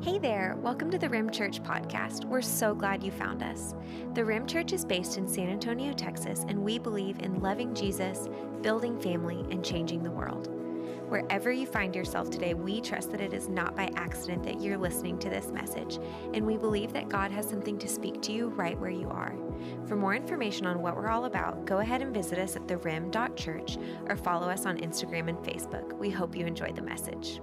Hey there, welcome to the Rim Church podcast. We're so glad you found us. The Rim Church is based in San Antonio, Texas, and we believe in loving Jesus, building family, and changing the world. Wherever you find yourself today, we trust that it is not by accident that you're listening to this message, and we believe that God has something to speak to you right where you are. For more information on what we're all about, go ahead and visit us at therim.church or follow us on Instagram and Facebook. We hope you enjoy the message.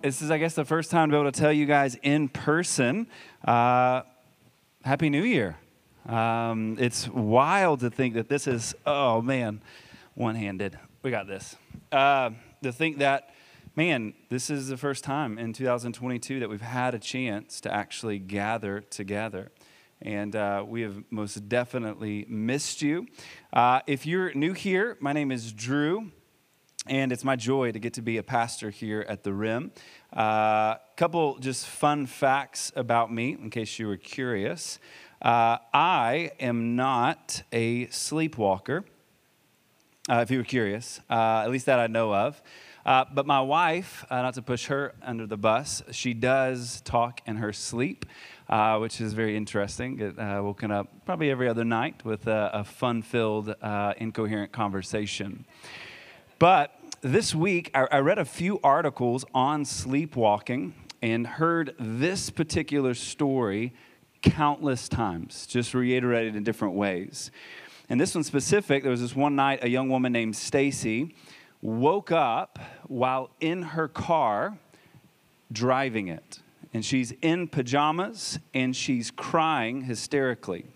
This is, I guess, the first time to be able to tell you guys in person uh, Happy New Year. Um, it's wild to think that this is, oh man, one handed. We got this. Uh, to think that, man, this is the first time in 2022 that we've had a chance to actually gather together. And uh, we have most definitely missed you. Uh, if you're new here, my name is Drew and it's my joy to get to be a pastor here at the Rim. A uh, couple just fun facts about me, in case you were curious. Uh, I am not a sleepwalker, uh, if you were curious, uh, at least that I know of. Uh, but my wife, uh, not to push her under the bus, she does talk in her sleep. Uh, which is very interesting. Get uh, woken up probably every other night with a, a fun filled, uh, incoherent conversation. But this week, I, I read a few articles on sleepwalking and heard this particular story countless times, just reiterated in different ways. And this one specific, there was this one night a young woman named Stacy woke up while in her car driving it. And she's in pajamas and she's crying hysterically.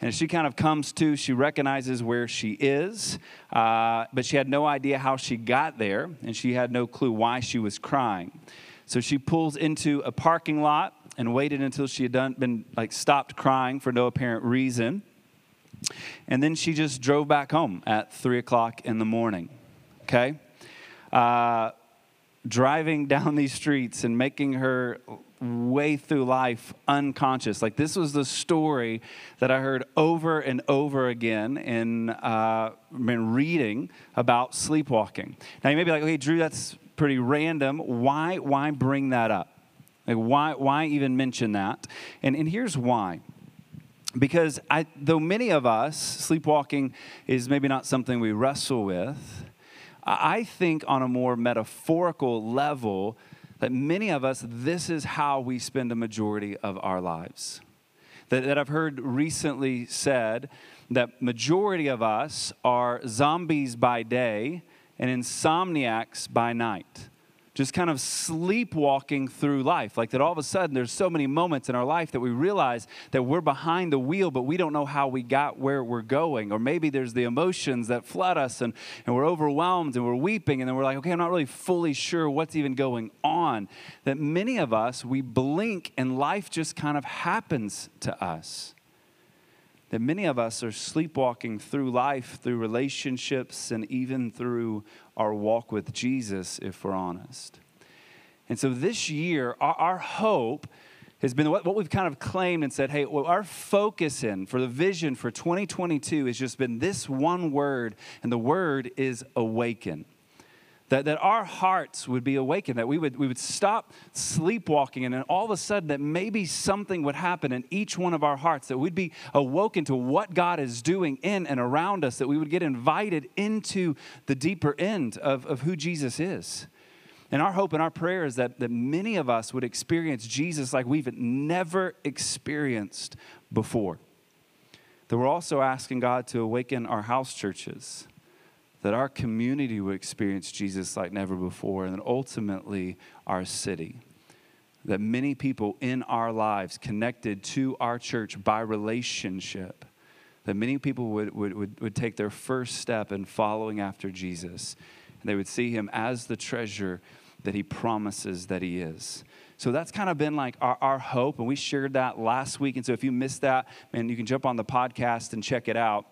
And she kind of comes to, she recognizes where she is, uh, but she had no idea how she got there, and she had no clue why she was crying. So she pulls into a parking lot and waited until she had done, been like stopped crying for no apparent reason. And then she just drove back home at three o'clock in the morning. Okay? Uh, driving down these streets and making her way through life unconscious. Like this was the story that I heard over and over again in, uh, in reading about sleepwalking. Now you may be like, okay, Drew, that's pretty random. Why, why bring that up? Like why, why even mention that? And, and here's why. Because I, though many of us, sleepwalking is maybe not something we wrestle with, I think on a more metaphorical level, that many of us, this is how we spend a majority of our lives. That, that I've heard recently said that majority of us are zombies by day and insomniacs by night just kind of sleepwalking through life. Like that all of a sudden there's so many moments in our life that we realize that we're behind the wheel, but we don't know how we got where we're going. Or maybe there's the emotions that flood us and, and we're overwhelmed and we're weeping, and then we're like, okay, I'm not really fully sure what's even going on. That many of us, we blink and life just kind of happens to us that many of us are sleepwalking through life, through relationships, and even through our walk with Jesus, if we're honest. And so this year, our, our hope has been what, what, we've kind of claimed and said, hey, well, our focus in for the vision for 2022 has just been this one word, and the word is awaken that, that our hearts would be awakened, that we would, we would stop sleepwalking, and then all of a sudden, that maybe something would happen in each one of our hearts, that we'd be awoken to what God is doing in and around us, that we would get invited into the deeper end of, of who Jesus is. And our hope and our prayer is that, that many of us would experience Jesus like we've never experienced before. That we're also asking God to awaken our house churches that our community would experience Jesus like never before, and ultimately our city. That many people in our lives connected to our church by relationship, that many people would, would, would, would take their first step in following after Jesus. And they would see him as the treasure that he promises that he is. So that's kind of been like our, our hope, and we shared that last week. And so if you missed that, man, you can jump on the podcast and check it out.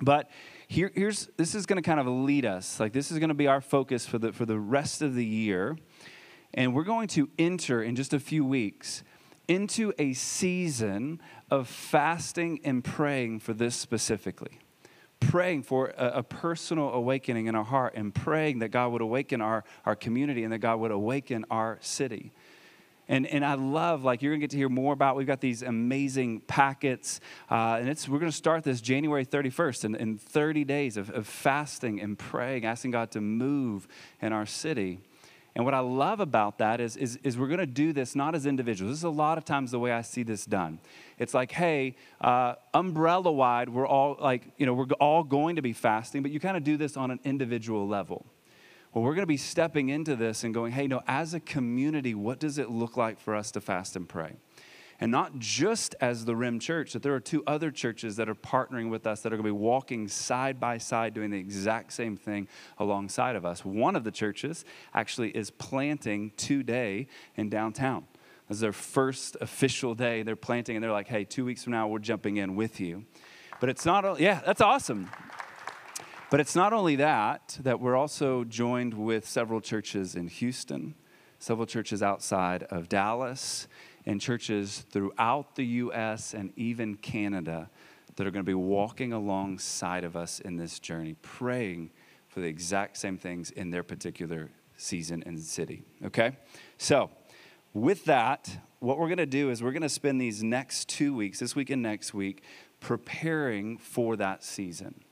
But here, here's this is going to kind of lead us. Like this is going to be our focus for the for the rest of the year, and we're going to enter in just a few weeks into a season of fasting and praying for this specifically. Praying for a, a, personal awakening in our heart and praying that God would awaken our, our community and that God would awaken our city. And, and I love, like, you're going to get to hear more about. We've got these amazing packets. Uh, and it's, we're going to start this January 31st in, in 30 days of, of fasting and praying, asking God to move in our city. And what I love about that is, is, is we're going to do this not as individuals. This is a lot of times the way I see this done. It's like, hey, uh, umbrella wide, we're all like, you know, we're all going to be fasting, but you kind of do this on an individual level. Well, we're going to be stepping into this and going, hey, no, as a community, what does it look like for us to fast and pray? And not just as the Rim Church, that there are two other churches that are partnering with us that are going to be walking side by side doing the exact same thing alongside of us. One of the churches actually is planting today in downtown. This is their first official day. They're planting, and they're like, hey, two weeks from now, we're jumping in with you. But it's not, yeah, that's awesome. But it's not only that, that we're also joined with several churches in Houston, several churches outside of Dallas, and churches throughout the U.S. and even Canada that are going to be walking alongside of us in this journey, praying for the exact same things in their particular season and city. Okay? So, with that, what we're going to do is we're going to spend these next two weeks, this week and next week, preparing for that season,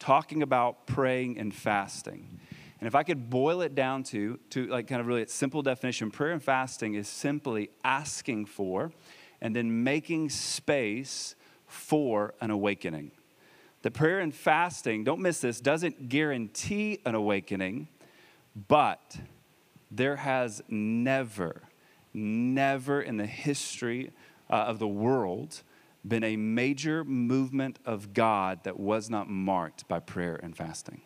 talking about praying and fasting. And if I could boil it down to, to like kind of really its simple definition, prayer and fasting is simply asking for and then making space for an awakening. The prayer and fasting, don't miss this, doesn't guarantee an awakening, but there has never, never in the history uh, of the world been a major movement of God that was not marked by prayer and fasting.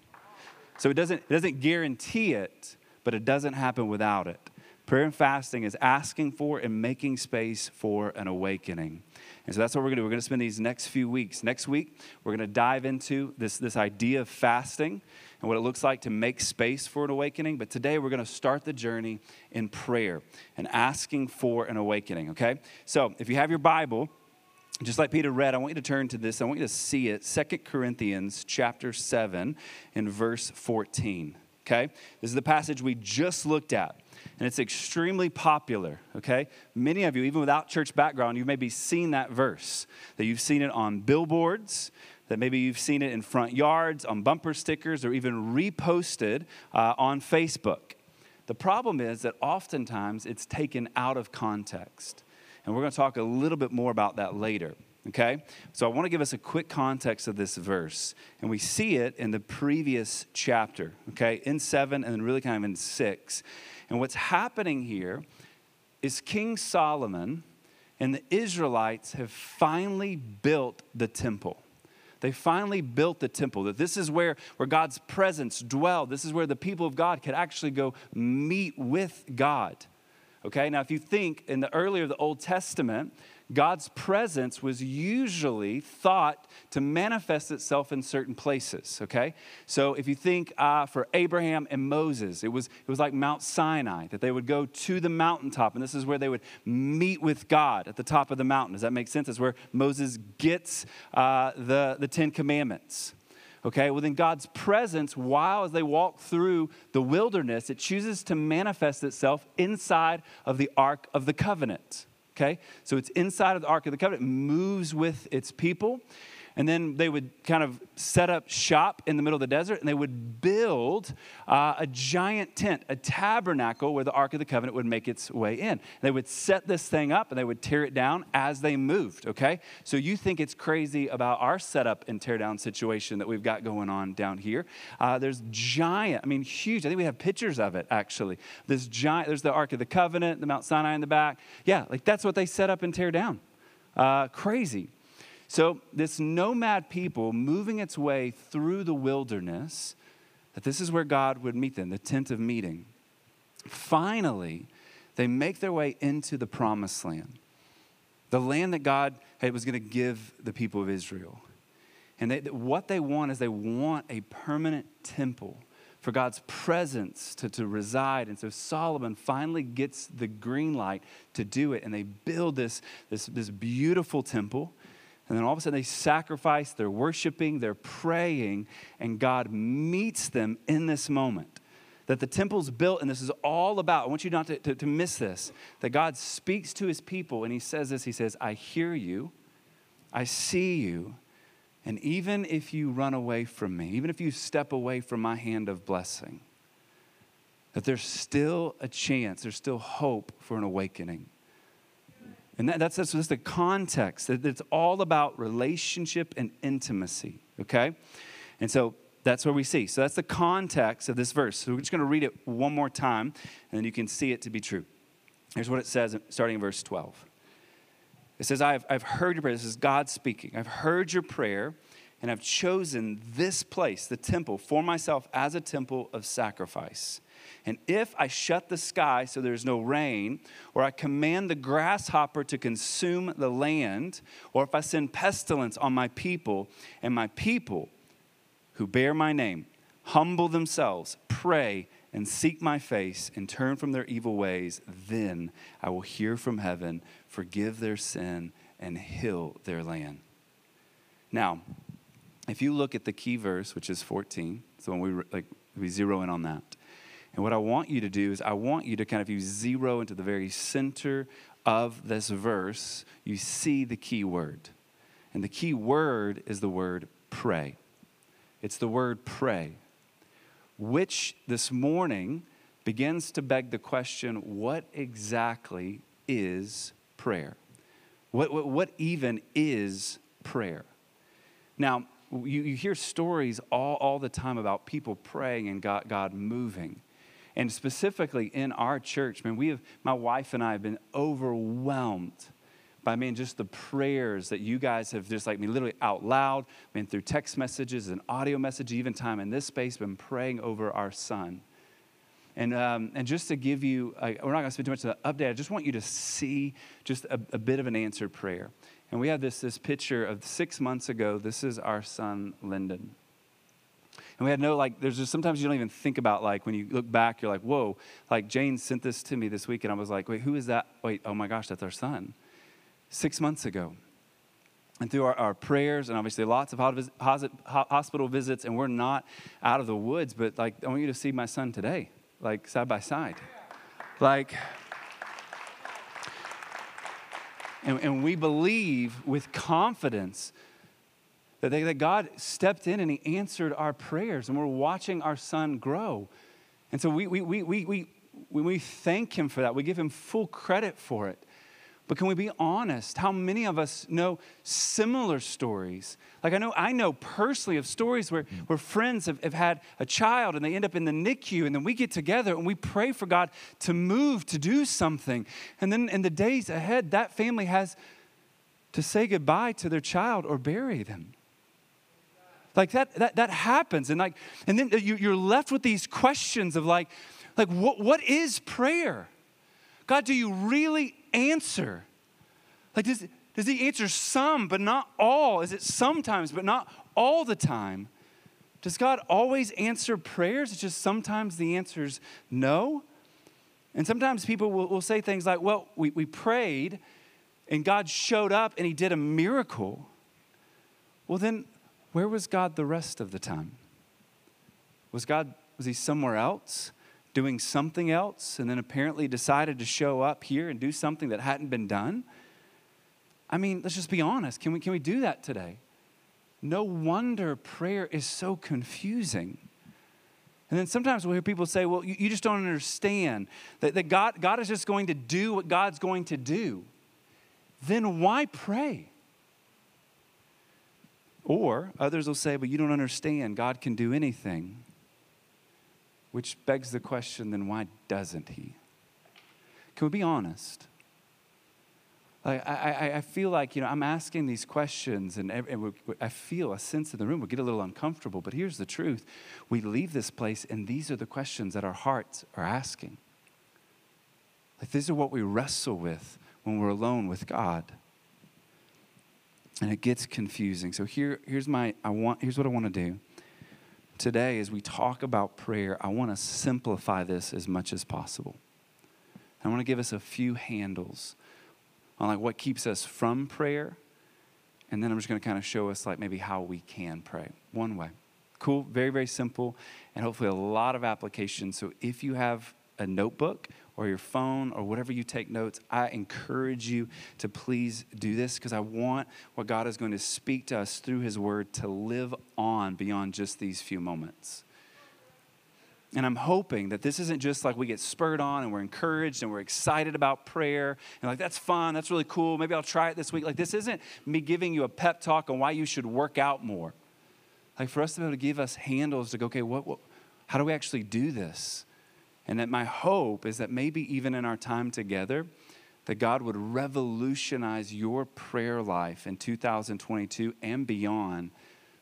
So it doesn't, it doesn't guarantee it, but it doesn't happen without it. Prayer and fasting is asking for and making space for an awakening. And so that's what we're going to do. We're going to spend these next few weeks. Next week, we're going to dive into this, this idea of fasting and what it looks like to make space for an awakening. But today, we're going to start the journey in prayer and asking for an awakening, okay? So if you have your Bible, just like Peter read, I want you to turn to this. I want you to see it. Second Chronicles chapter 7 in verse 14. Okay? This is the passage we just looked at. And it's extremely popular, okay? Many of you, even without church background, you've maybe seen that verse. That you've seen it on billboards, that maybe you've seen it in front yards, on bumper stickers, or even reposted uh, on Facebook. The problem is that oftentimes it's taken out of context. And we're going to talk a little bit more about that later. Okay? So I want to give us a quick context of this verse. And we see it in the previous chapter, okay? In seven and then really kind of in six. And what's happening here is King Solomon and the Israelites have finally built the temple. They finally built the temple. That this is where, where God's presence dwelled. This is where the people of God could actually go meet with God. Okay, now if you think in the earlier the Old Testament, God's presence was usually thought to manifest itself in certain places, okay? So if you think uh, for Abraham and Moses, it was, it was like Mount Sinai, that they would go to the mountaintop, and this is where they would meet with God at the top of the mountain. Does that make sense? It's where Moses gets uh, the, the Ten Commandments. Okay, well, then God's presence, while as they walk through the wilderness, it chooses to manifest itself inside of the Ark of the Covenant. Okay, so it's inside of the Ark of the Covenant, moves with its people. And then they would kind of set up shop in the middle of the desert and they would build uh, a giant tent, a tabernacle where the Ark of the Covenant would make its way in. They would set this thing up and they would tear it down as they moved, okay? So you think it's crazy about our setup and tear down situation that we've got going on down here. Uh, there's giant, I mean, huge. I think we have pictures of it actually. This giant, there's the Ark of the Covenant, the Mount Sinai in the back. Yeah, like that's what they set up and tear down. Uh, crazy. So, this nomad people moving its way through the wilderness, that this is where God would meet them, the tent of meeting. Finally, they make their way into the promised land, the land that God was going to give the people of Israel. And they, what they want is they want a permanent temple for God's presence to, to reside. And so Solomon finally gets the green light to do it. And they build this, this, this beautiful temple. And then all of a sudden they sacrifice, they're worshiping, they're praying, and God meets them in this moment. that the temple's built, and this is all about, I want you not to, to, to, miss this, that God speaks to his people and he says this He says, I hear you, I see you, and even if you run away from me, even if you step away from my hand of blessing, that there's still a chance, there's still hope for an awakening. And that, that's, that's the context. It's all about relationship and intimacy, okay? And so that's what we see. So that's the context of this verse. So we're just going to read it one more time, and then you can see it to be true. Here's what it says, starting in verse 12. It says, I've, I've heard your prayer. This is God speaking. I've heard your prayer, and I've chosen this place, the temple, for myself as a temple of sacrifice. And if I shut the sky so there's no rain, or I command the grasshopper to consume the land, or if I send pestilence on my people, and my people who bear my name humble themselves, pray, and seek my face, and turn from their evil ways, then I will hear from heaven, forgive their sin, and heal their land. Now, if you look at the key verse, which is 14, so when we like we zero in on that. And what I want you to do is I want you to kind of you zero into the very center of this verse, you see the key word. And the key word is the word pray. It's the word pray, which this morning begins to beg the question what exactly is prayer? What, what, what even is prayer? Now, you, you hear stories all, all the time about people praying and God, God moving. And specifically in our church, man, we have, my wife and I have been overwhelmed by, I mean, just the prayers that you guys have just like me literally out loud, I mean, through text messages and audio messages, even time in this space, been praying over our son. And, um, and just to give you, uh, we're not going to spend too much of the update. I just want you to see just a, a bit of an answered prayer. And we have this, this picture of six months ago. This is our son, Lyndon. And we had no, like, there's just sometimes you don't even think about, like, when you look back, you're like, whoa, like, Jane sent this to me this week, and I was like, wait, who is that? Wait, oh my gosh, that's our son. Six months ago. And through our, our prayers, and obviously lots of hospital visits, and we're not out of the woods, but, like, I want you to see my son today, like, side by side. Like, and, and we believe with confidence that, they, that God stepped in and He answered our prayers, and we're watching our son grow. And so we, we, we, we, we, we thank Him for that. We give Him full credit for it. But can we be honest? How many of us know similar stories? Like I know I know personally of stories where, mm. where friends have, have had a child and they end up in the NICU, and then we get together and we pray for God to move, to do something. And then in the days ahead, that family has to say goodbye to their child or bury them. Like that, that, that happens. And like, and then you, you're left with these questions of like, like what, what is prayer? God, do you really answer? Like, does, does he answer some, but not all? Is it sometimes, but not all the time? Does God always answer prayers? It's just sometimes the answer is no. And sometimes people will, will say things like, well, we, we prayed and God showed up and he did a miracle. Well, then where was God the rest of the time? Was God, was he somewhere else doing something else and then apparently decided to show up here and do something that hadn't been done? I mean, let's just be honest. Can we, can we do that today? No wonder prayer is so confusing. And then sometimes we'll hear people say, well, you, you just don't understand that, that God, God is just going to do what God's going to do. Then why pray? Or others will say, but you don't understand, God can do anything. Which begs the question then why doesn't He? Can we be honest? I, I, I feel like, you know, I'm asking these questions and, and I feel a sense in the room. We get a little uncomfortable, but here's the truth. We leave this place and these are the questions that our hearts are asking. Like these are what we wrestle with when we're alone with God and it gets confusing. So here, here's my I want here's what I want to do. Today, as we talk about prayer, I want to simplify this as much as possible. I want to give us a few handles on like what keeps us from prayer, and then I'm just going to kind of show us like maybe how we can pray. One way, Cool, very, very simple, and hopefully a lot of application. So if you have a notebook or your phone or whatever you take notes, I encourage you to please do this because I want what God is going to speak to us through His Word to live on beyond just these few moments. And I'm hoping that this isn't just like we get spurred on and we're encouraged and we're excited about prayer and like, that's fun, that's really cool, maybe I'll try it this week. Like, this isn't me giving you a pep talk on why you should work out more. Like, for us to be able to give us handles to go, okay, what, what how do we actually do this? And that my hope is that maybe even in our time together, that God would revolutionize your prayer life in 2022 and beyond,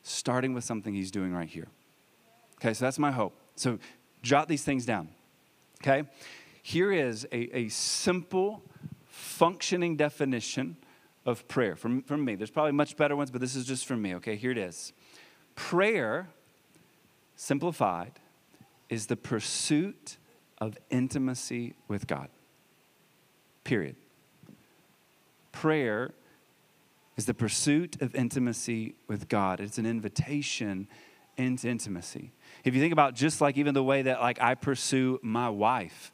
starting with something He's doing right here. Okay, so that's my hope. So jot these things down. Okay? Here is a, a simple, functioning definition of prayer from, from me. There's probably much better ones, but this is just from me. Okay, here it is. Prayer, simplified, is the pursuit of intimacy with God. Period. Prayer is the pursuit of intimacy with God. It's an invitation into intimacy. If you think about just like even the way that like I pursue my wife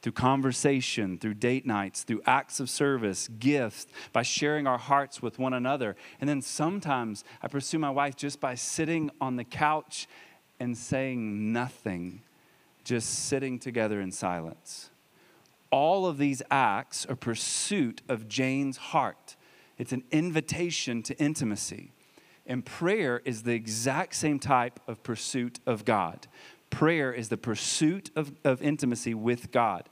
through conversation, through date nights, through acts of service, gifts, by sharing our hearts with one another. And then sometimes I pursue my wife just by sitting on the couch and saying nothing, just sitting together in silence. All of these acts are pursuit of Jane's heart. It's an invitation to intimacy. And prayer is the exact same type of pursuit of God. Prayer is the pursuit of, of intimacy with God.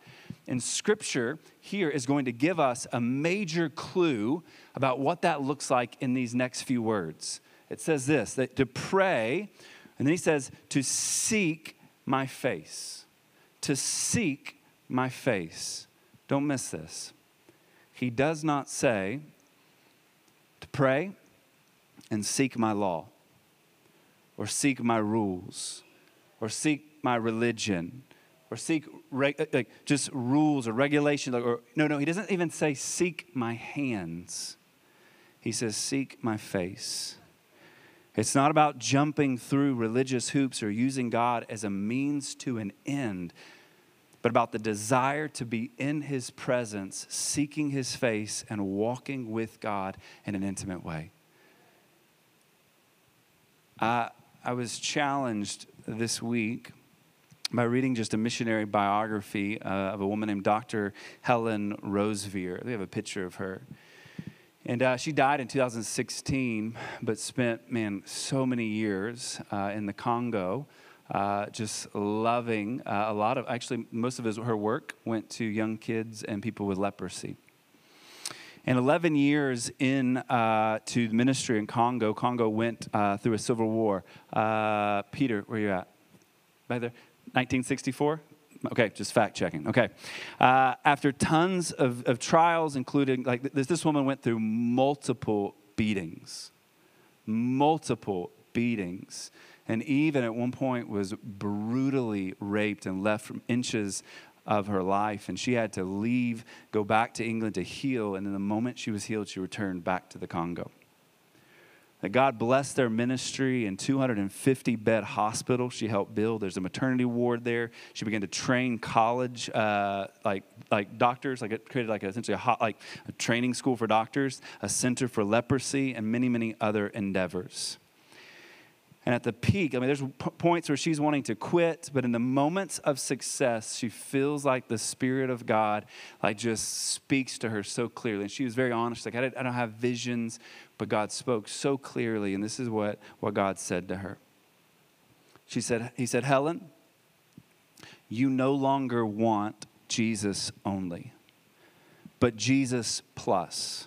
And scripture here is going to give us a major clue about what that looks like in these next few words. It says this that to pray, and then he says, to seek my face. To seek my face. Don't miss this. He does not say to pray and seek my law, or seek my rules, or seek my religion, or seek reg- uh, like just rules or regulations. Or, no, no, he doesn't even say seek my hands. He says seek my face. It's not about jumping through religious hoops or using God as a means to an end, but about the desire to be in His presence, seeking His face, and walking with God in an intimate way. I, I was challenged this week by reading just a missionary biography uh, of a woman named Dr. Helen Roseveare. We have a picture of her. And uh, she died in 2016, but spent, man, so many years uh, in the Congo, uh, just loving uh, a lot of, actually, most of his, her work went to young kids and people with leprosy. And 11 years in uh, to the ministry in Congo, Congo went uh, through a civil war. Peter, where you at? By there, 1964. Okay, just fact checking. Okay, uh, after tons of, of trials, including like this, this woman went through multiple beatings, multiple beatings and even at one point was brutally raped and left from inches of her life. And she had to leave, go back to England to heal. And in the moment she was healed, she returned back to the Congo. That God blessed their ministry in 250 bed hospital she helped build. There's a maternity ward there. She began to train college uh, like like doctors. Like it created like essentially a hot, like a training school for doctors, a center for leprosy, and many many other endeavors. And at the peak, I mean, there's points where she's wanting to quit, but in the moments of success, she feels like the Spirit of God, like, just speaks to her so clearly. And she was very honest, like, I, I don't have visions, but God spoke so clearly. And this is what, what God said to her. She said, He said, Helen, you no longer want Jesus only, but Jesus plus.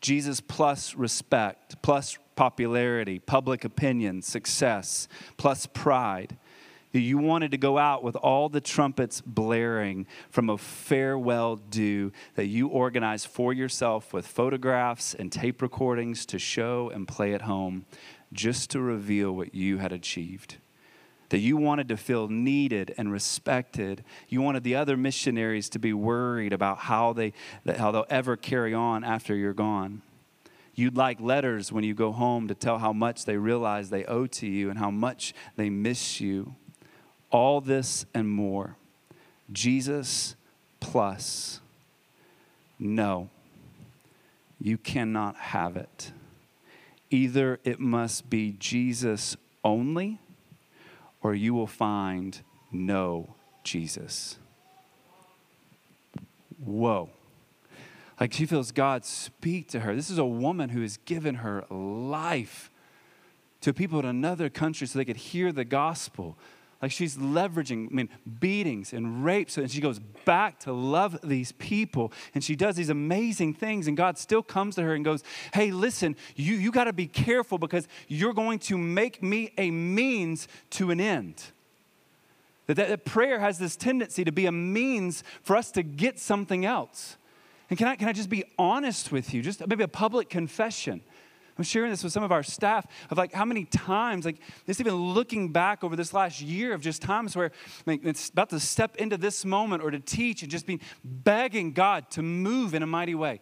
Jesus plus respect, plus popularity, public opinion, success, plus pride. You wanted to go out with all the trumpets blaring from a farewell do that you organized for yourself with photographs and tape recordings to show and play at home just to reveal what you had achieved. That you wanted to feel needed and respected. You wanted the other missionaries to be worried about how, they, how they'll ever carry on after you're gone. You'd like letters when you go home to tell how much they realize they owe to you and how much they miss you. All this and more. Jesus plus. No, you cannot have it. Either it must be Jesus only, or you will find no Jesus. Whoa. Like she feels God speak to her. This is a woman who has given her life to people in another country so they could hear the gospel. Like she's leveraging, I mean, beatings and rapes, and she goes back to love these people, and she does these amazing things, and God still comes to her and goes, Hey, listen, you, you got to be careful because you're going to make me a means to an end. That, that, that prayer has this tendency to be a means for us to get something else. And can I, can I just be honest with you? Just maybe a public confession. I'm sharing this with some of our staff of like how many times, like just even looking back over this last year of just times where like, it's about to step into this moment or to teach and just be begging God to move in a mighty way.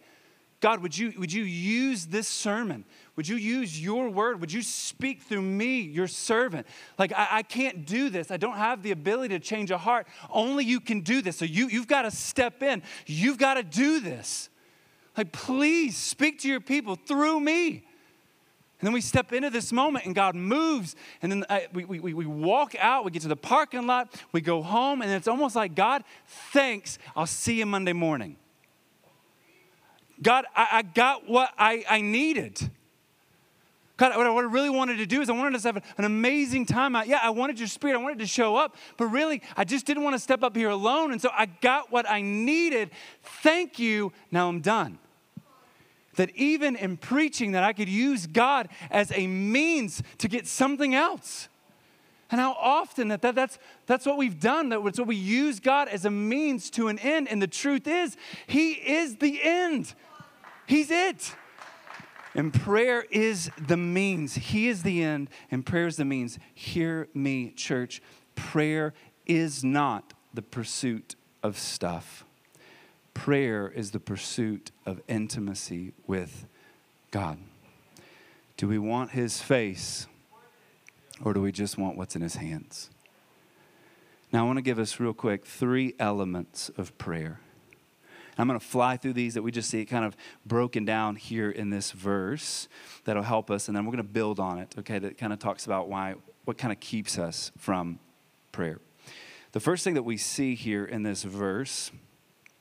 God, would you, would you use this sermon? Would you use your word? Would you speak through me, your servant? Like, I, I, can't do this. I don't have the ability to change a heart. Only you can do this. So you, you've got to step in. You've got to do this. Like, please speak to your people through me. And then we step into this moment and God moves. And then uh, we, we, we walk out, we get to the parking lot, we go home, and it's almost like, God, thanks. I'll see you Monday morning. God, I, I got what I, I needed. God, what I really wanted to do is I wanted us to have an amazing time. Yeah, I wanted your spirit, I wanted to show up, but really, I just didn't want to step up here alone. And so I got what I needed. Thank you. Now I'm done that even in preaching that I could use God as a means to get something else. And how often that, that that's, that's what we've done, that it's what we use God as a means to an end. And the truth is, He is the end. He's it. And prayer is the means. He is the end, and prayer is the means. Hear me, church. Prayer is not the pursuit of stuff. Prayer is the pursuit of intimacy with God. Do we want his face or do we just want what's in his hands? Now, I want to give us, real quick, three elements of prayer. I'm going to fly through these that we just see kind of broken down here in this verse that'll help us, and then we're going to build on it, okay? That kind of talks about why, what kind of keeps us from prayer. The first thing that we see here in this verse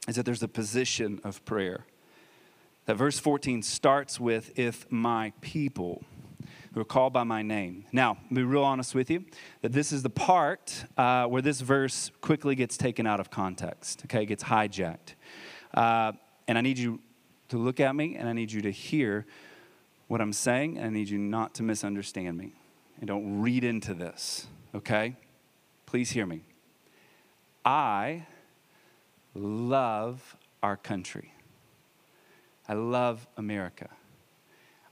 is that there's a position of prayer. That verse 14 starts with, if my people who are called by my name. Now, be real honest with you, that this is the part uh, where this verse quickly gets taken out of context, okay, it gets hijacked. Uh, and I need you to look at me and I need you to hear what I'm saying, and I need you not to misunderstand me. And don't read into this, okay? Please hear me. I love our country. I love America.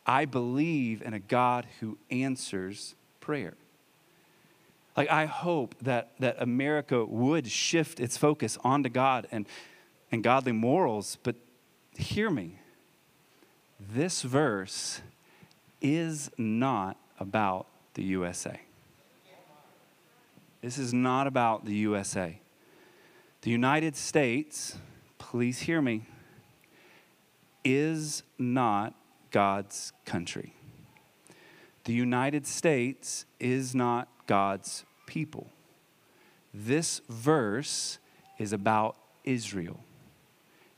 I believe in a God who answers prayer. Like, I hope that, that America would shift its focus onto God and, and godly morals, but hear me. This verse is not about the USA. This is not about the USA. The United States, please hear me, is not God's country. The United States is not God's people. This verse is about Israel.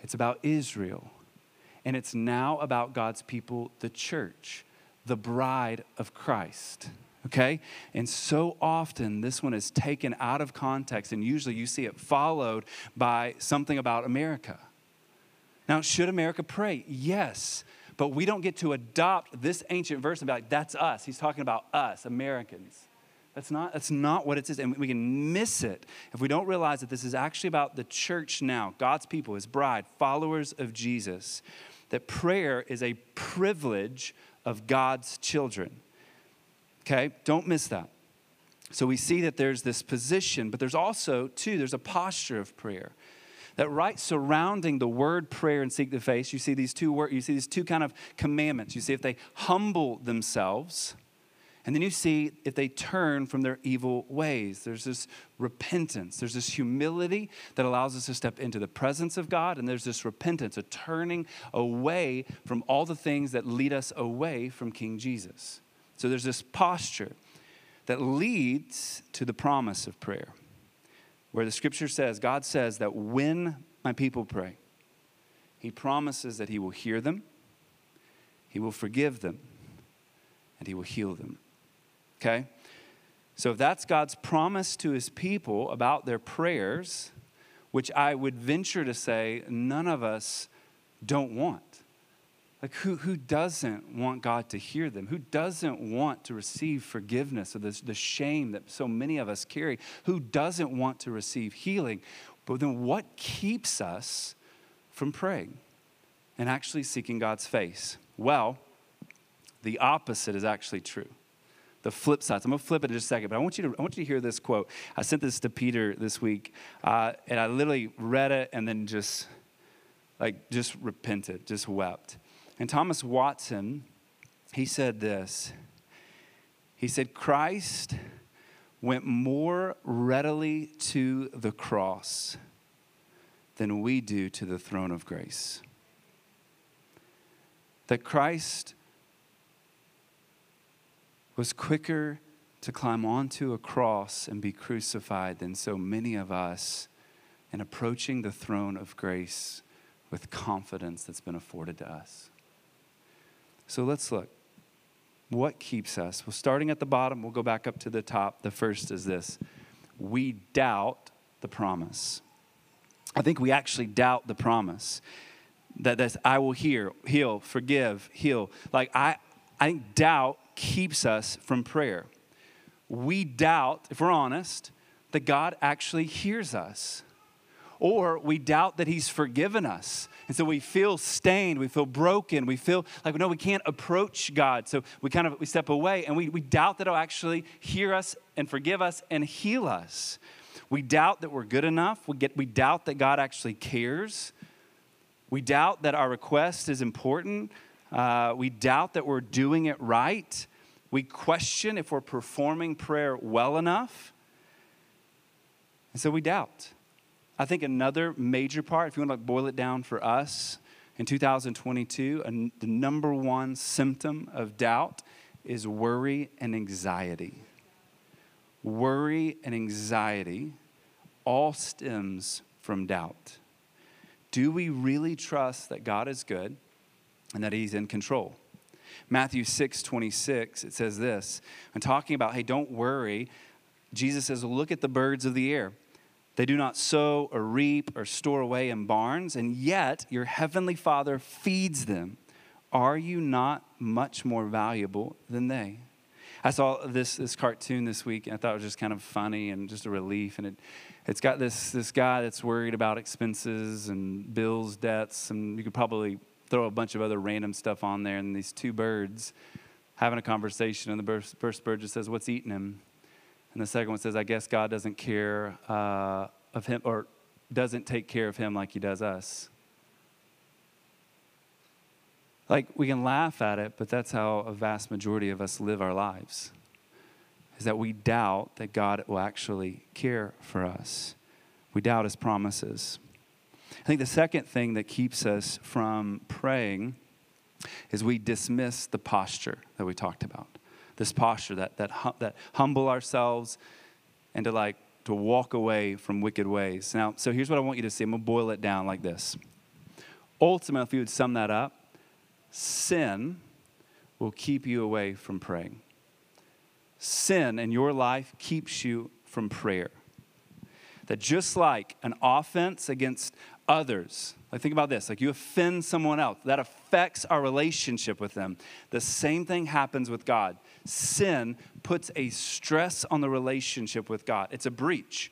It's about Israel. And it's now about God's people, the church, the bride of Christ okay? And so often this one is taken out of context, and usually you see it followed by something about America. Now, should America pray? Yes. But we don't get to adopt this ancient verse and be like, that's us. He's talking about us, Americans. That's not, that's not what it says. And we can miss it if we don't realize that this is actually about the church now, God's people, his bride, followers of Jesus. That prayer is a privilege of God's children. Okay? Don't miss that. So we see that there's this position, but there's also, too, there's a posture of prayer. that right surrounding the word prayer and seek the face, you see these two word, you see these two kind of commandments. You see if they humble themselves, and then you see if they turn from their evil ways. There's this repentance, there's this humility that allows us to step into the presence of God, and there's this repentance, a turning away from all the things that lead us away from King Jesus. So there's this posture that leads to the promise of prayer, where the scripture says, God says that when my people pray, He promises that He will hear them, He will forgive them, and He will heal them. Okay? So if that's God's promise to his people about their prayers, which I would venture to say none of us don't want. Like, who, who doesn't want God to hear them? Who doesn't want to receive forgiveness of this, the shame that so many of us carry? Who doesn't want to receive healing? But then, what keeps us from praying and actually seeking God's face? Well, the opposite is actually true the flip side. So I'm going to flip it in just a second, but I want you to, I want you to hear this quote. I sent this to Peter this week, uh, and I literally read it and then just, like, just repented, just wept. And Thomas Watson, he said this. He said, Christ went more readily to the cross than we do to the throne of grace. That Christ was quicker to climb onto a cross and be crucified than so many of us in approaching the throne of grace with confidence that's been afforded to us. So let's look. What keeps us? Well, starting at the bottom, we'll go back up to the top. The first is this we doubt the promise. I think we actually doubt the promise that that's, I will hear, heal, forgive, heal. Like I, I think doubt keeps us from prayer. We doubt, if we're honest, that God actually hears us. Or we doubt that He's forgiven us. And so we feel stained, we feel broken, we feel like, no, we can't approach God. So we kind of we step away and we, we doubt that He'll actually hear us and forgive us and heal us. We doubt that we're good enough. We, get, we doubt that God actually cares. We doubt that our request is important. Uh, we doubt that we're doing it right. We question if we're performing prayer well enough. And so we doubt. I think another major part, if you want to like boil it down for us in 2022, the number one symptom of doubt is worry and anxiety. Worry and anxiety all stems from doubt. Do we really trust that God is good? And that he's in control. Matthew 6 26, it says this. I'm talking about, hey, don't worry. Jesus says, look at the birds of the air. They do not sow or reap or store away in barns, and yet your heavenly Father feeds them. Are you not much more valuable than they? I saw this, this cartoon this week, and I thought it was just kind of funny and just a relief. And it, it's got this, this guy that's worried about expenses and bills, debts, and you could probably throw a bunch of other random stuff on there, and these two birds having a conversation, and the first bird just says, What's eating him? And the second one says, I guess God doesn't care uh, of him, or doesn't take care of him like he does us. Like, we can laugh at it, but that's how a vast majority of us live our lives. Is that we doubt that God will actually care for us. We doubt his promises. I think the second thing that keeps us from praying is we dismiss the posture that we talked about. This posture that, that, that humble ourselves and to like to walk away from wicked ways. Now, so here's what I want you to see. I'm to boil it down like this. Ultimately, if you would sum that up, sin will keep you away from praying. Sin in your life keeps you from prayer. That just like an offense against others. Like, think about this like, you offend someone else, that affects our relationship with them. The same thing happens with God. Sin puts a stress on the relationship with God, it's a breach.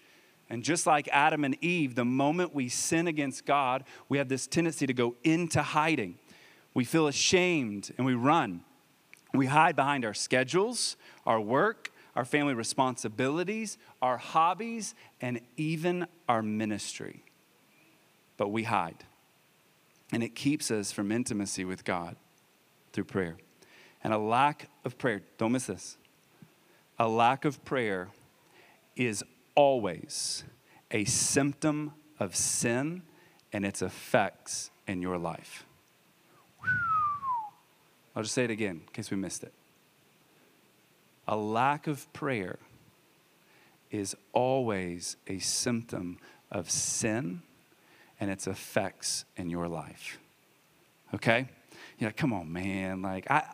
And just like Adam and Eve, the moment we sin against God, we have this tendency to go into hiding. We feel ashamed and we run. We hide behind our schedules, our work, our family responsibilities, our hobbies, and even our ministry. But we hide. And it keeps us from intimacy with God through prayer. And a lack of prayer, don't miss this, a lack of prayer is always a symptom of sin and its effects in your life. I'll just say it again in case we missed it. A lack of prayer is always a symptom of sin and its effects in your life. Okay? Like, come on, man. Like, I,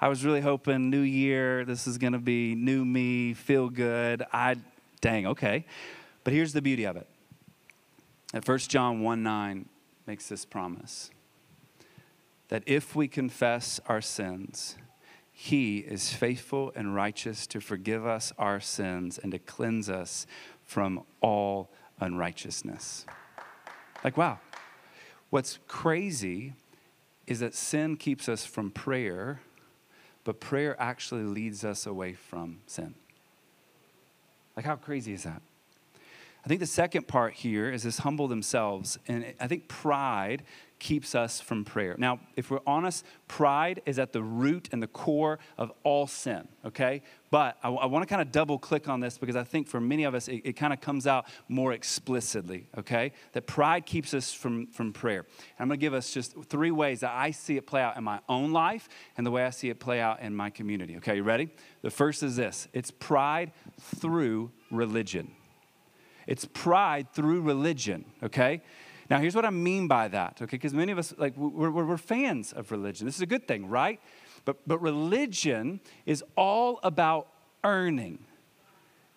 I was really hoping new year, this is to be new me, feel good. I, dang, okay. But here's the beauty of it. At 1 John 1 9 makes this promise that if we confess our sins, he is faithful and righteous to forgive us our sins and to cleanse us from all unrighteousness. Like, wow. What's crazy is that sin keeps us from prayer, but prayer actually leads us away from sin. Like, how crazy is that? I think the second part here is this humble themselves. And I think pride keeps us from prayer. Now, if we're honest, pride is at the root and the core of all sin, okay? But I, I want to kind of double click on this because I think for many of us, it, it kind of comes out more explicitly, okay? That pride keeps us from, from prayer. And I'm going to give us just three ways that I see it play out in my own life and the way I see it play out in my community, okay? You ready? The first is this it's pride through religion. It's pride through religion, okay? Now, here's what I mean by that, okay? Because many of us, like, we're, we're, fans of religion. This is a good thing, right? But, but religion is all about earning.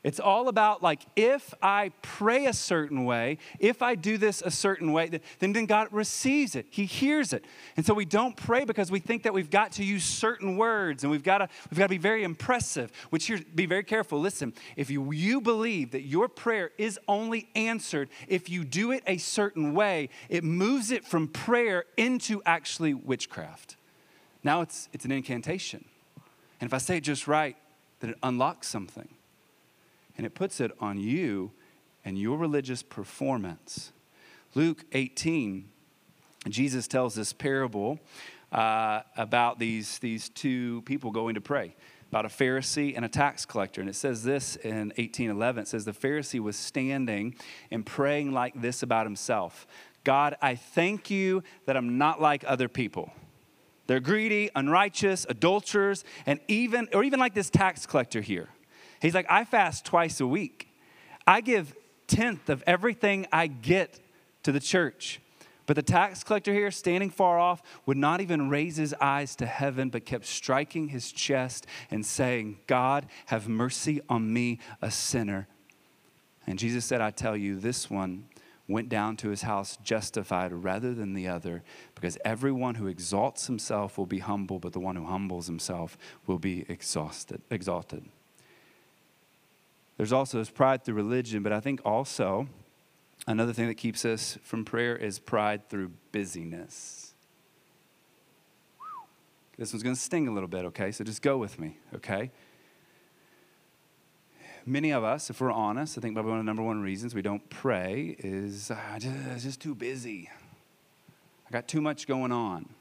It's all about like if I pray a certain way, if I do this a certain way, then, then God receives it. He hears it. And so we don't pray because we think that we've got to use certain words and we've got to we've got to be very impressive. Which here, be very careful. Listen, if you, you believe that your prayer is only answered if you do it a certain way, it moves it from prayer into actually witchcraft. Now it's it's an incantation. And if I say it just right, then it unlocks something and it puts it on you and your religious performance. Luke 18, Jesus tells this parable uh, about these, these two people going to pray about a Pharisee and a tax collector. And it says this in 1811 it says, The Pharisee was standing and praying like this about himself God, I thank you that I'm not like other people. They're greedy, unrighteous, adulterers, and even, or even like this tax collector here. He's like, I fast twice a week. I give tenth of everything I get to the church. But the tax collector here, standing far off, would not even raise his eyes to heaven, but kept striking his chest and saying, God, have mercy on me, a sinner. And Jesus said, I tell you, this one went down to his house justified rather than the other, because everyone who exalts himself will be humble, but the one who humbles himself will be exhausted, exalted. There's also this pride through religion, but I think also another thing that keeps us from prayer is pride through busyness. This one's going to sting a little bit, okay? So just go with me, okay? Many of us, if we're honest, I think probably one of the number one reasons we don't pray is uh, just, just too busy. I got too much going on.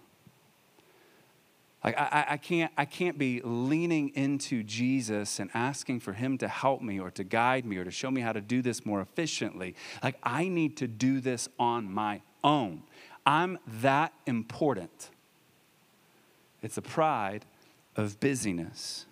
Like I, I, can't, I can't be leaning into Jesus and asking for him to help me or to guide me or to show me how to do this more efficiently. Like I need to do this on my own. I'm that important. It's a pride of busyness.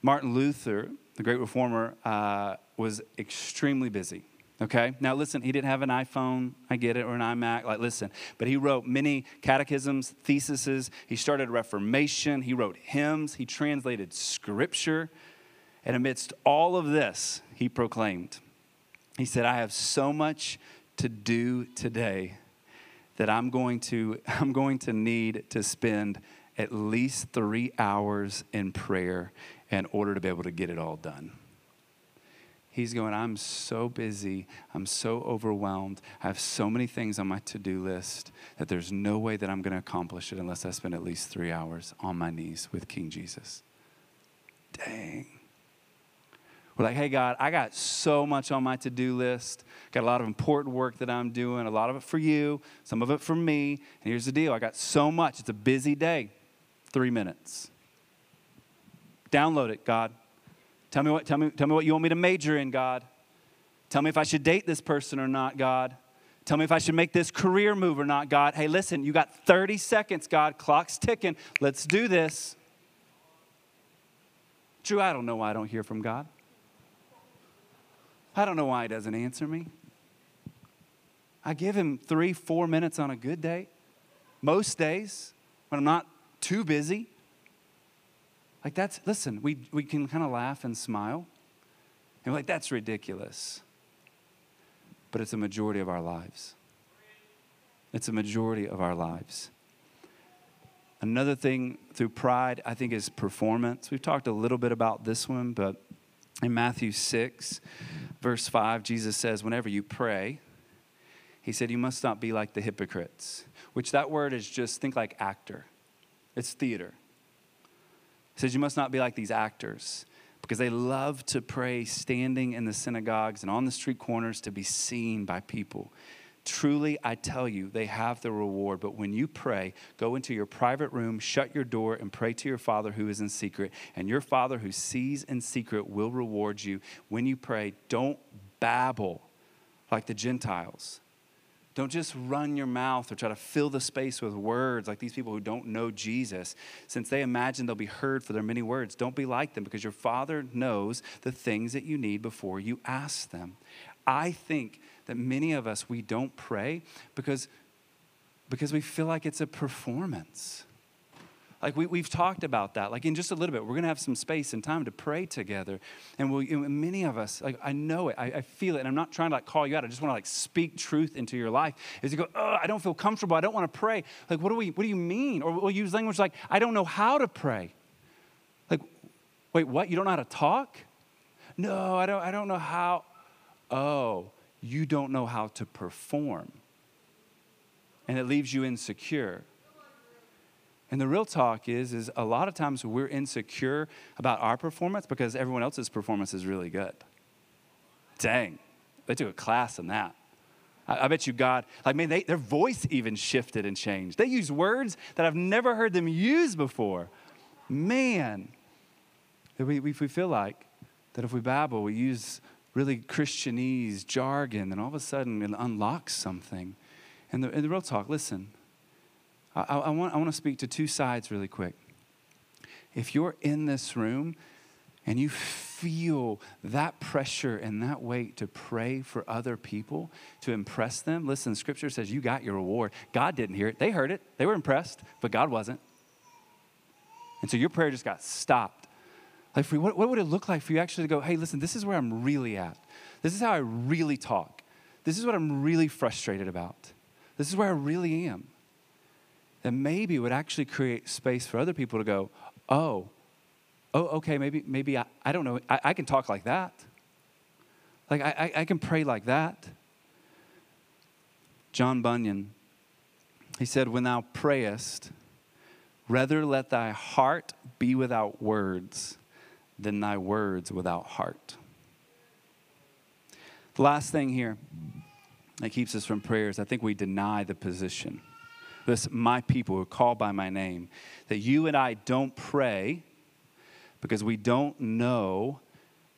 Martin Luther, the great reformer, uh, was extremely busy. Okay? Now, listen, he didn't have an iPhone, I get it, or an iMac. Like, listen, but he wrote many catechisms, theses. He started Reformation. He wrote hymns. He translated scripture. And amidst all of this, he proclaimed, he said, I have so much to do today that I'm going to, I'm going to need to spend at least three hours in prayer in order to be able to get it all done. He's going, I'm so busy. I'm so overwhelmed. I have so many things on my to do list that there's no way that I'm going to accomplish it unless I spend at least three hours on my knees with King Jesus. Dang. We're like, hey, God, I got so much on my to do list. Got a lot of important work that I'm doing, a lot of it for you, some of it for me. And here's the deal I got so much. It's a busy day. Three minutes. Download it, God. Tell me what, tell me, tell me what you want me to major in, God. Tell me if I should date this person or not, God. Tell me if I should make this career move or not, God. Hey, listen, you got 30 seconds, God. Clock's ticking. Let's do this. Drew, I don't know why I don't hear from God. I don't know why he doesn't answer me. I give him three, four minutes on a good day, most days when I'm not too busy. Like that's, listen, we, we can kind of laugh and smile. And we're like, that's ridiculous. But it's a majority of our lives. It's a majority of our lives. Another thing through pride, I think, is performance. We've talked a little bit about this one, but in Matthew 6, verse 5, Jesus says, Whenever you pray, he said, You must not be like the hypocrites, which that word is just think like actor, it's theater. Says, You must not be like these actors because they love to pray standing in the synagogues and on the street corners to be seen by people. Truly, I tell you, they have the reward. But when you pray, go into your private room, shut your door, and pray to your Father who is in secret. And your Father who sees in secret will reward you. When you pray, don't babble like the Gentiles. Don't just run your mouth or try to fill the space with words like these people who don't know Jesus. Since they imagine they'll be heard for their many words, don't be like them because your Father knows the things that you need before you ask them. I think that many of us, we don't pray because, because we feel like it's a performance. Like we, we've talked about that. Like in just a little bit, we're going to have some space and time to pray together. And know, many of us, like I know it, I, I, feel it, and I'm not trying to like call you out. I just want to like speak truth into your life. Is you go, oh, I don't feel comfortable. I don't want to pray. Like what do we? What do you mean? Or we'll use language like, I don't know how to pray. Like, wait, what? You don't know how to talk? No, I don't. I don't know how. Oh, you don't know how to perform. And it leaves you insecure. And the real talk is, is a lot of times we're insecure about our performance because everyone else's performance is really good. Dang, they took a class in that. I, I bet you God, like, man, they, their voice even shifted and changed. They use words that I've never heard them use before. Man, That we, we feel like that if we babble, we use really Christianese jargon, then all of a sudden it unlocks something. And the, and the real talk, listen, I, I, want, I want to speak to two sides really quick. If you're in this room and you feel that pressure and that weight to pray for other people, to impress them, listen, scripture says you got your reward. God didn't hear it. They heard it, they were impressed, but God wasn't. And so your prayer just got stopped. Like, for you, what, what would it look like for you actually to go, hey, listen, this is where I'm really at. This is how I really talk. This is what I'm really frustrated about. This is where I really am. Then maybe would actually create space for other people to go, oh, oh, okay, maybe, maybe I, I don't know, I, I can talk like that. Like, I, I can pray like that. John Bunyan, he said, When thou prayest, rather let thy heart be without words than thy words without heart. The last thing here that keeps us from prayers, I think we deny the position. This, my people who are called by my name, that you and I don't pray because we don't know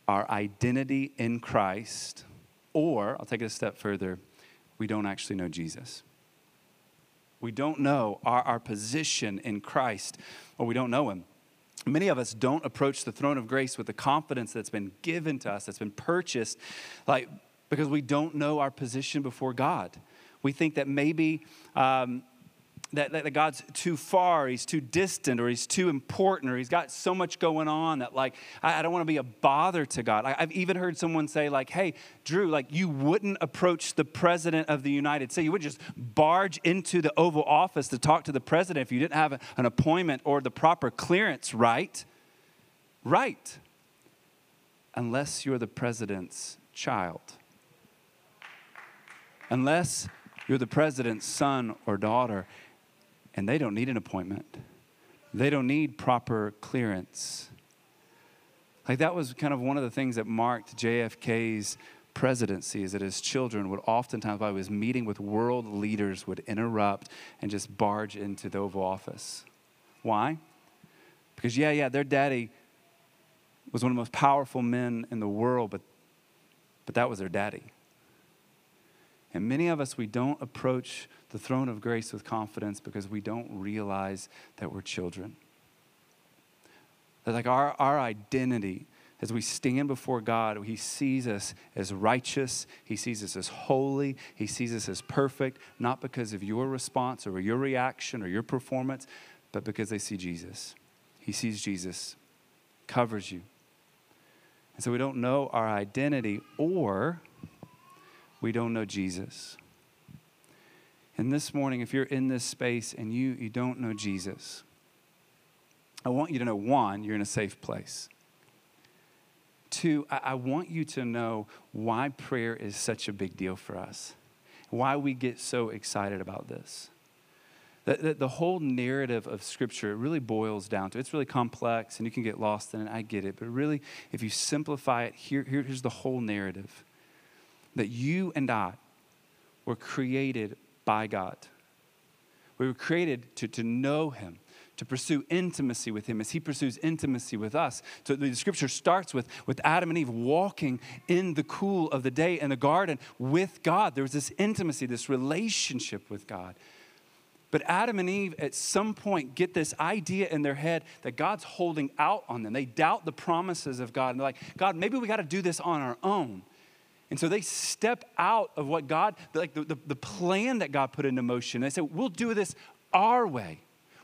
our identity in Christ, or, I'll take it a step further, we don't actually know Jesus. We don't know our, our position in Christ, or we don't know Him. Many of us don't approach the throne of grace with the confidence that's been given to us, that's been purchased, like because we don't know our position before God. We think that maybe um, that, that God's too far, he's too distant, or he's too important, or he's got so much going on that, like, I, I don't want to be a bother to God. I, have even heard someone say, like, hey, Drew, like, you wouldn't approach the president of the United States. You would just barge into the Oval Office to talk to the president if you didn't have an appointment or the proper clearance, right? Right. Unless you're the president's child. Unless you're the president's son or daughter and they don't need an appointment. They don't need proper clearance. Like that was kind of one of the things that marked JFK's presidency is that his children would oftentimes, while he was meeting with world leaders, would interrupt and just barge into the Oval Office. Why? Because, yeah, yeah, their daddy was one of the most powerful men in the world, but, but that was their daddy. And many of us, we don't approach the throne of grace with confidence because we don't realize that we're children. That, like, our, our identity as we stand before God, He sees us as righteous. He sees us as holy. He sees us as perfect, not because of your response or your reaction or your performance, but because they see Jesus. He sees Jesus, covers you. And so we don't know our identity or we don't know Jesus. And this morning, if you're in this space and you, you don't know Jesus, I want you to know one, you're in a safe place. Two, I, I want you to know why prayer is such a big deal for us, why we get so excited about this. The, the, whole narrative of Scripture really boils down to it's really complex and you can get lost in it. I get it. But really, if you simplify it, here, here's the whole narrative that you and I were created by God. We were created to, to know Him, to pursue intimacy with him as he pursues intimacy with us. So the scripture starts with, with Adam and Eve walking in the cool of the day in the garden with God. There was this intimacy, this relationship with God. But Adam and Eve at some point get this idea in their head that God's holding out on them. They doubt the promises of God. And they're like, God, maybe we got to do this on our own. And so they step out of what God, like the, the, the plan that God put into motion. They say, we'll do this our way.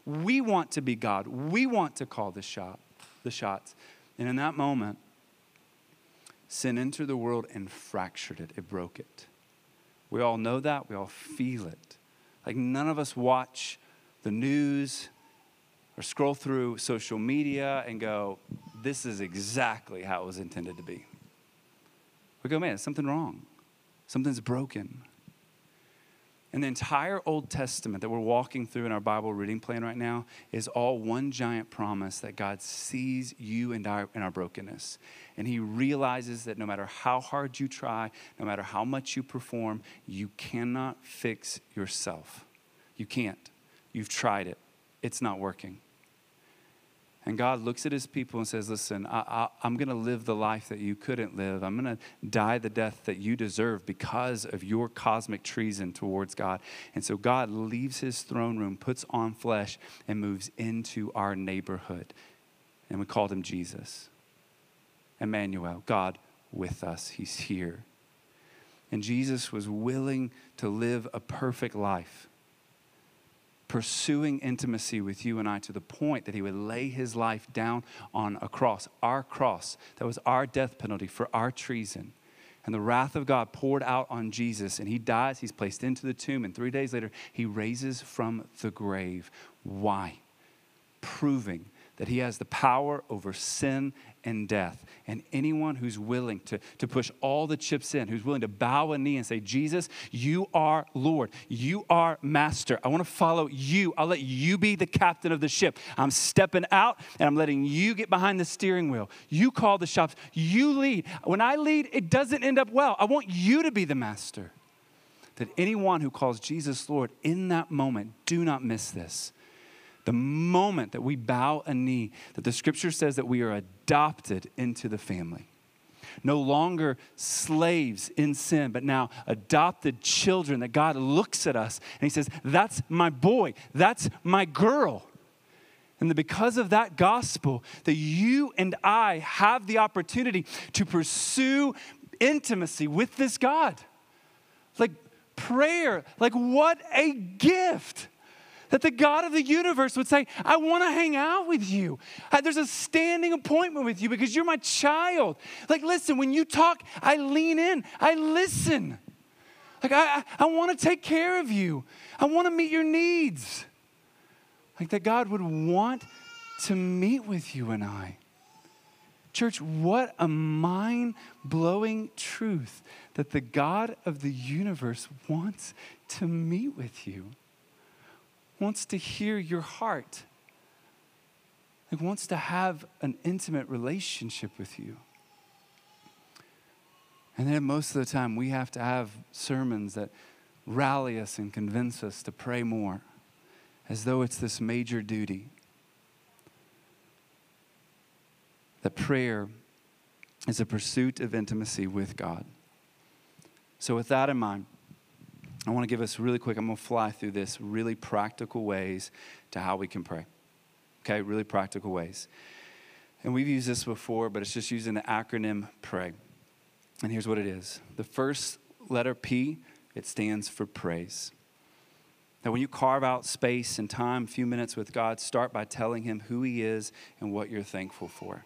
We want to be God. We want to call the shot, the shots. And in that moment, sin entered the world and fractured it. It broke it. We all know that. We all feel it. Like none of us watch the news or scroll through social media and go, this is exactly how it was intended to be. We go, man, something wrong. Something's broken. And the entire Old Testament that we're walking through in our Bible reading plan right now is all one giant promise that God sees you and our, in our brokenness. And He realizes that no matter how hard you try, no matter how much you perform, you cannot fix yourself. You can't. You've tried it, it's not working. And God looks at his people and says, Listen, I, am going to live the life that you couldn't live. I'm going to die the death that you deserve because of your cosmic treason towards God. And so God leaves his throne room, puts on flesh, and moves into our neighborhood. And we called him Jesus. Emmanuel, God with us. He's here. And Jesus was willing to live a perfect life pursuing intimacy with you and I to the point that he would lay his life down on a cross, our cross. That was our death penalty for our treason. And the wrath of God poured out on Jesus, and he dies. He's placed into the tomb, and three days later, he raises from the grave. Why? Proving that he has the power over sin and death. And anyone who's willing to, to push all the chips in, who's willing to bow a knee and say, Jesus, you are Lord, you are Master. I want to follow you. I'll let you be the captain of the ship. I'm stepping out and I'm letting you get behind the steering wheel. You call the shots, you lead. When I lead, it doesn't end up well. I want you to be the master. That anyone who calls Jesus Lord in that moment, do not miss this the moment that we bow a knee, that the scripture says that we are adopted into the family. No longer slaves in sin, but now adopted children that God looks at us and He says, That's my boy, that's my girl. And that because of that gospel, that you and I have the opportunity to pursue intimacy with this God. Like prayer, like what a gift that the God of the universe would say, I want to hang out with you. There's a standing appointment with you because you're my child. Like, listen, when you talk, I lean in, I listen. Like, I, I, I want to take care of you, I want to meet your needs. Like, that God would want to meet with you and I. Church, what a mind blowing truth that the God of the universe wants to meet with you wants to hear your heart. He wants to have an intimate relationship with you. And then most of the time, we have to have sermons that rally us and convince us to pray more as though it's this major duty. That prayer is a pursuit of intimacy with God. So, with that in mind, I want to give us really quick, I'm going to fly through this really practical ways to how we can pray. Okay, really practical ways. And we've used this before, but it's just using the acronym PRAY. And here's what it is the first letter P, it stands for praise. Now, when you carve out space and time, a few minutes with God, start by telling Him who He is and what you're thankful for.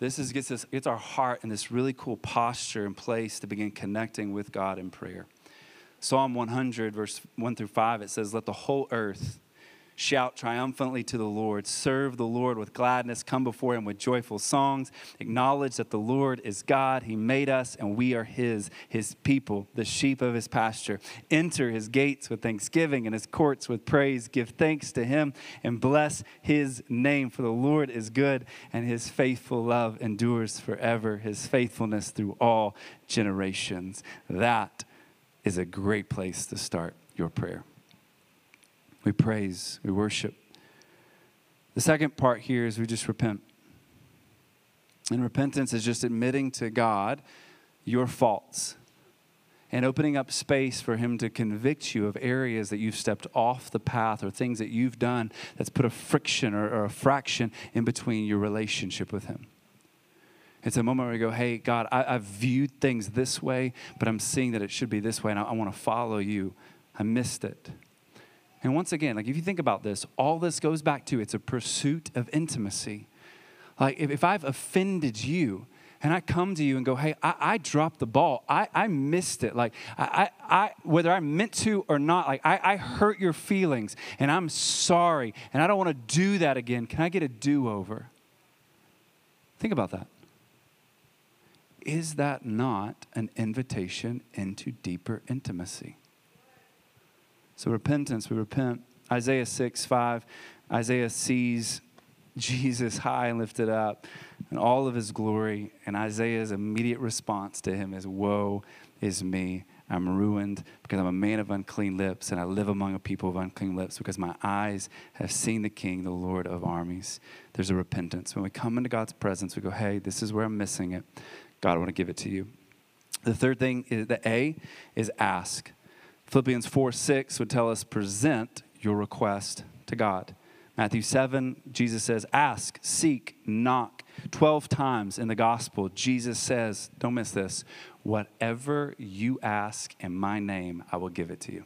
This is, gets, us, gets our heart in this really cool posture and place to begin connecting with God in prayer. Psalm 100, verse 1 through 5, it says, Let the whole earth Shout triumphantly to the Lord. Serve the Lord with gladness. Come before him with joyful songs. Acknowledge that the Lord is God. He made us and we are his, his people, the sheep of his pasture. Enter his gates with thanksgiving and his courts with praise. Give thanks to him and bless his name. For the Lord is good and his faithful love endures forever, his faithfulness through all generations. That is a great place to start your prayer. We praise, we worship. The second part here is we just repent. And repentance is just admitting to God your faults and opening up space for Him to convict you of areas that you've stepped off the path or things that you've done that's put a friction or, or a fraction in between your relationship with Him. It's a moment where we go, hey, God, I, have viewed things this way, but I'm seeing that it should be this way, and I, I want to follow you. I missed it. And once again, like if you think about this, all this goes back to it's a pursuit of intimacy. Like if, if I've offended you, and I come to you and go, hey, I, I dropped the ball. I, I missed it. Like, I, I, whether I meant to or not, like, I, I hurt your feelings and I'm sorry and I don't want to do that again. Can I get a do over? Think about that. Is that not an invitation into deeper intimacy? So, repentance, we repent. Isaiah 6 5, Isaiah sees Jesus high and lifted up and all of his glory. And Isaiah's immediate response to him is, Woe is me. I'm ruined because I'm a man of unclean lips and I live among a people of unclean lips because my eyes have seen the King, the Lord of armies. There's a repentance. When we come into God's presence, we go, Hey, this is where I'm missing it. God, I want to give it to you. The third thing, is, the A, is ask. Philippians 4 6 would tell us, present your request to God. Matthew 7, Jesus says, ask, seek, knock. 12 times in the gospel, Jesus says, don't miss this, whatever you ask in my name, I will give it to you.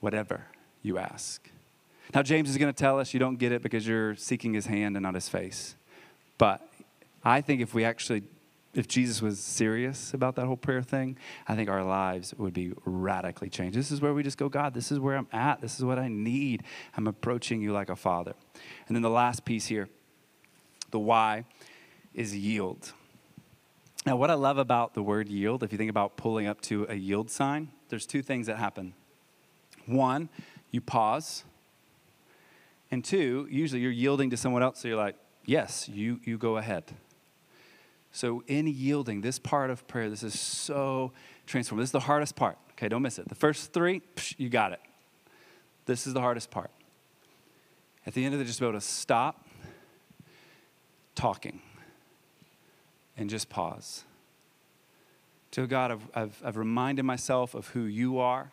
Whatever you ask. Now, James is going to tell us you don't get it because you're seeking his hand and not his face. But I think if we actually if Jesus was serious about that whole prayer thing, I think our lives would be radically changed. This is where we just go, God, this is where I'm at. This is what I need. I'm approaching you like a father. And then the last piece here, the why, is yield. Now, what I love about the word yield, if you think about pulling up to a yield sign, there's two things that happen. One, you pause. And two, usually you're yielding to someone else, so you're like, yes, you, you go ahead. So, in yielding, this part of prayer, this is so transformative. This is the hardest part. Okay, don't miss it. The first three, psh, you got it. This is the hardest part. At the end of it, just be able to stop talking and just pause. To God, I've, I've, I've reminded myself of who you are,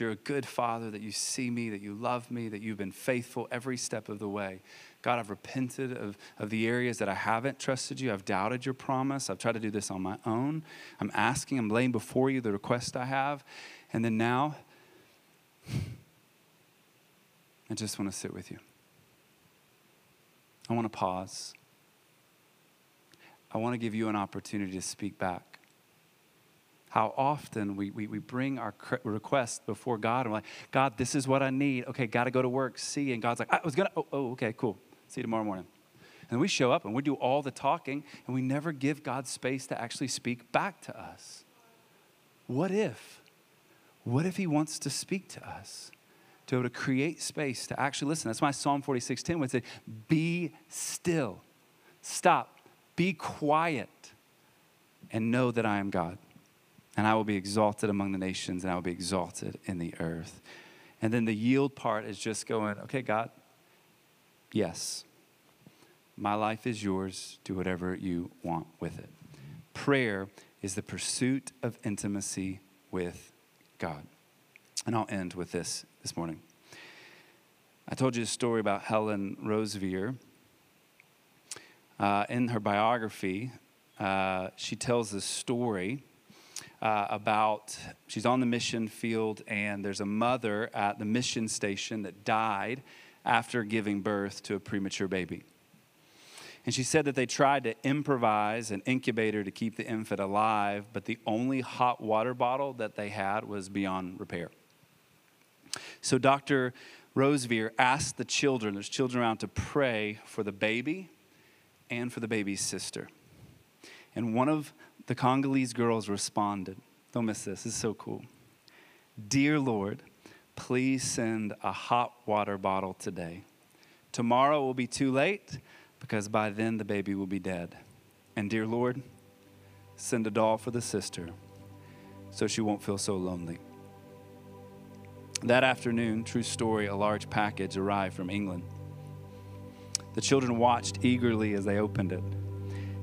you're a good father, that you see me, that you love me, that you've been faithful every step of the way. God, I've repented of, of the areas that I haven't trusted you. I've doubted your promise. I've tried to do this on my own. I'm asking, I'm laying before you the request I have. And then now, I just want to sit with you. I want to pause. I want to give you an opportunity to speak back. How often we, we, we bring our request before God and we're like, God, this is what I need. Okay, got to go to work, see. And God's like, I was going to, oh, oh, okay, cool. See you tomorrow morning. And we show up and we do all the talking and we never give God space to actually speak back to us. What if? What if He wants to speak to us? to be able to create space to actually listen. That's why Psalm 46:10 would say, Be still, stop, be quiet, and know that I am God. And I will be exalted among the nations, and I will be exalted in the earth. And then the yield part is just going, okay, God, yes, my life is yours. Do whatever you want with it. Prayer is the pursuit of intimacy with God. And I'll end with this this morning. I told you a story about Helen Roseveare. Uh, in her biography, uh, she tells this story uh, about she's on the mission field, and there's a mother at the mission station that died after giving birth to a premature baby. And she said that they tried to improvise an incubator to keep the infant alive, but the only hot water bottle that they had was beyond repair. So Dr. Roseveare asked the children, there's children around, to pray for the baby and for the baby's sister. And one of the Congolese girls responded. Don't miss this, this is so cool. Dear Lord, please send a hot water bottle today. Tomorrow will be too late because by then the baby will be dead. And dear Lord, send a doll for the sister so she won't feel so lonely. That afternoon, true story, a large package arrived from England. The children watched eagerly as they opened it.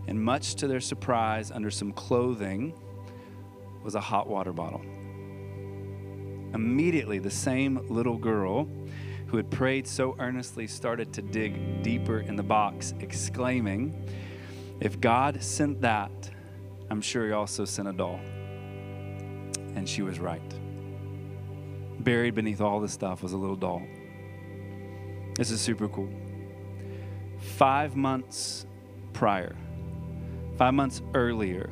And much to their surprise, under some clothing was a hot water bottle. Immediately, the same little girl who had prayed so earnestly started to dig deeper in the box, exclaiming, If God sent that, I'm sure He also sent a doll. And she was right. Buried beneath all the stuff was a little doll. This is super cool. Five months prior, Five months earlier,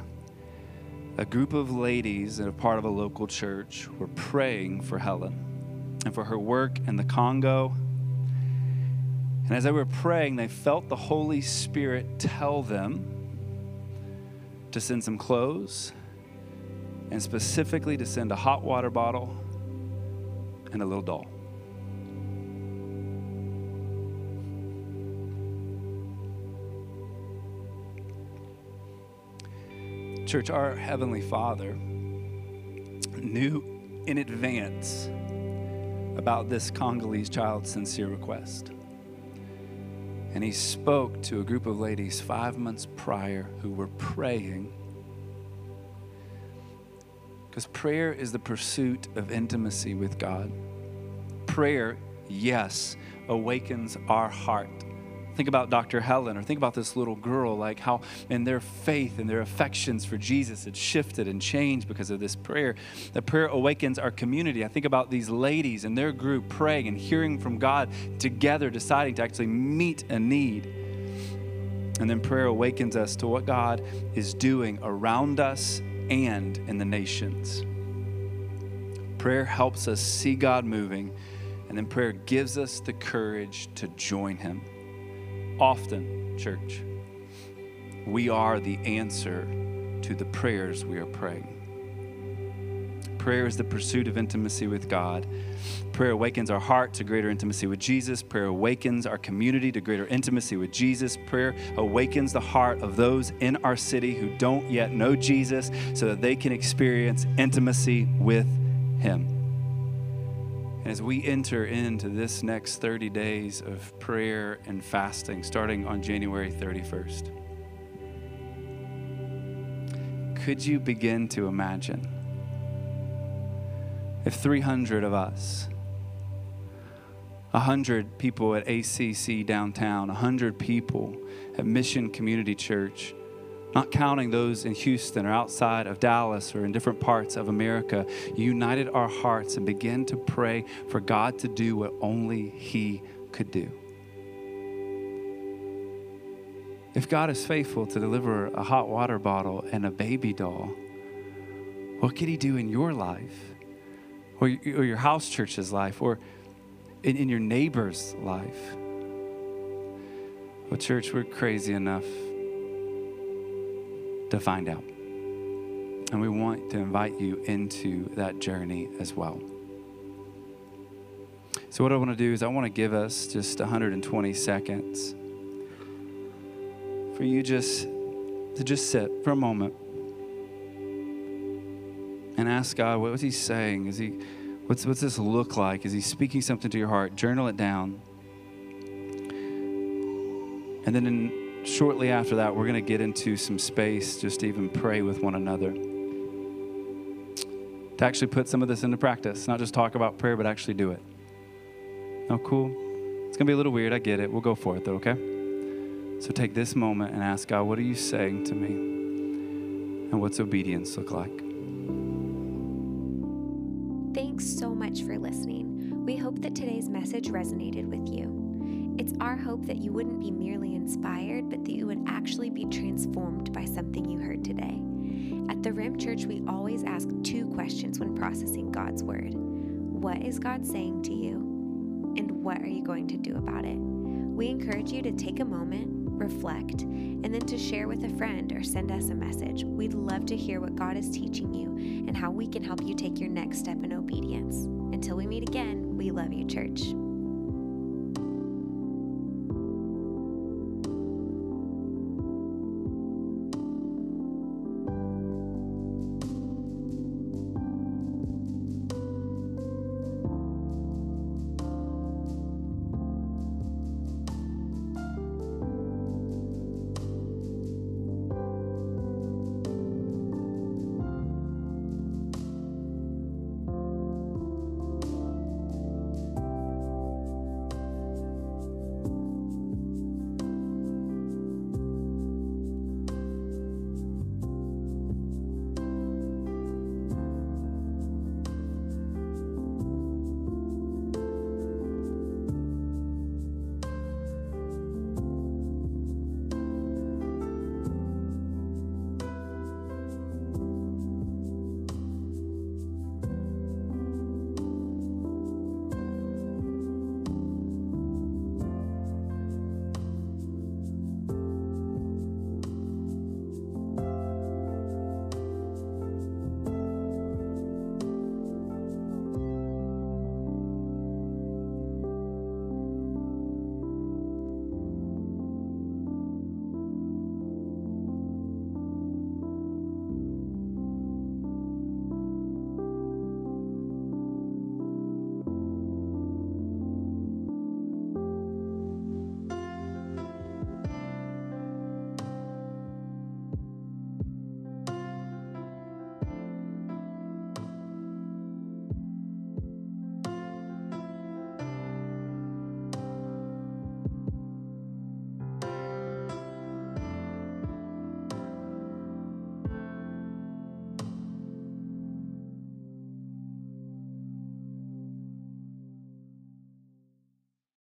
a group of ladies in a part of a local church were praying for Helen and for her work in the Congo. And as they were praying, they felt the Holy Spirit tell them to send some clothes and specifically to send a hot water bottle and a little doll. Church, our Heavenly Father knew in advance about this Congolese child's sincere request. And he spoke to a group of ladies five months prior who were praying. Because prayer is the pursuit of intimacy with God. Prayer, yes, awakens our heart Think about Dr. Helen or think about this little girl, like how in their faith and their affections for Jesus had shifted and changed because of this prayer. The prayer awakens our community. I think about these ladies and their group praying and hearing from God together, deciding to actually meet a need. And then prayer awakens us to what God is doing around us and in the nations. Prayer helps us see God moving, and then prayer gives us the courage to join Him often, church, we are the answer to the prayers we are praying. Prayer is the pursuit of intimacy with God. Prayer awakens our heart to greater intimacy with Jesus. Prayer awakens our community to greater intimacy with Jesus. Prayer awakens the heart of those in our city who don't yet know Jesus so that they can experience intimacy with Him. As we enter into this next 30 days of prayer and fasting, starting on January 31st, could you begin to imagine if 300 of us, 100 people at ACC downtown, 100 people at Mission Community Church, not counting those in Houston or outside of Dallas or in different parts of America, united our hearts and began to pray for God to do what only He could do. If God is faithful to deliver a hot water bottle and a baby doll, what could He do in your life or, your house church's life or in your neighbor's life? Well, church, we're crazy enough to find out. And we want to invite you into that journey as well. So, what I want to do is, I want to give us just 120 seconds for you just to just sit for a moment and ask God, what was He saying? Is He, what's, what's this look like? Is He speaking something to your heart? Journal it down. And then in, shortly after that, we're going to get into some space just to even pray with one another. To actually put some of this into practice, not just talk about prayer, but actually do it. Oh, cool. It's going to be a little weird. I get it. We'll go for it, though, okay? So take this moment and ask God, what are you saying to me? And what's obedience look like? Thanks so much for listening. We hope that today's message resonated with you. It's our hope that wouldn't be merely inspired, but that you would actually be transformed by something you heard today. At the Rim Church, we always ask two questions when processing God's Word What is God saying to you? And what are you going to do about it? We encourage you to take a moment, reflect, and then to share with a friend or send us a message. We'd love to hear what God is teaching you and how we can help you take your next step in obedience. Until we meet again, we love you, church.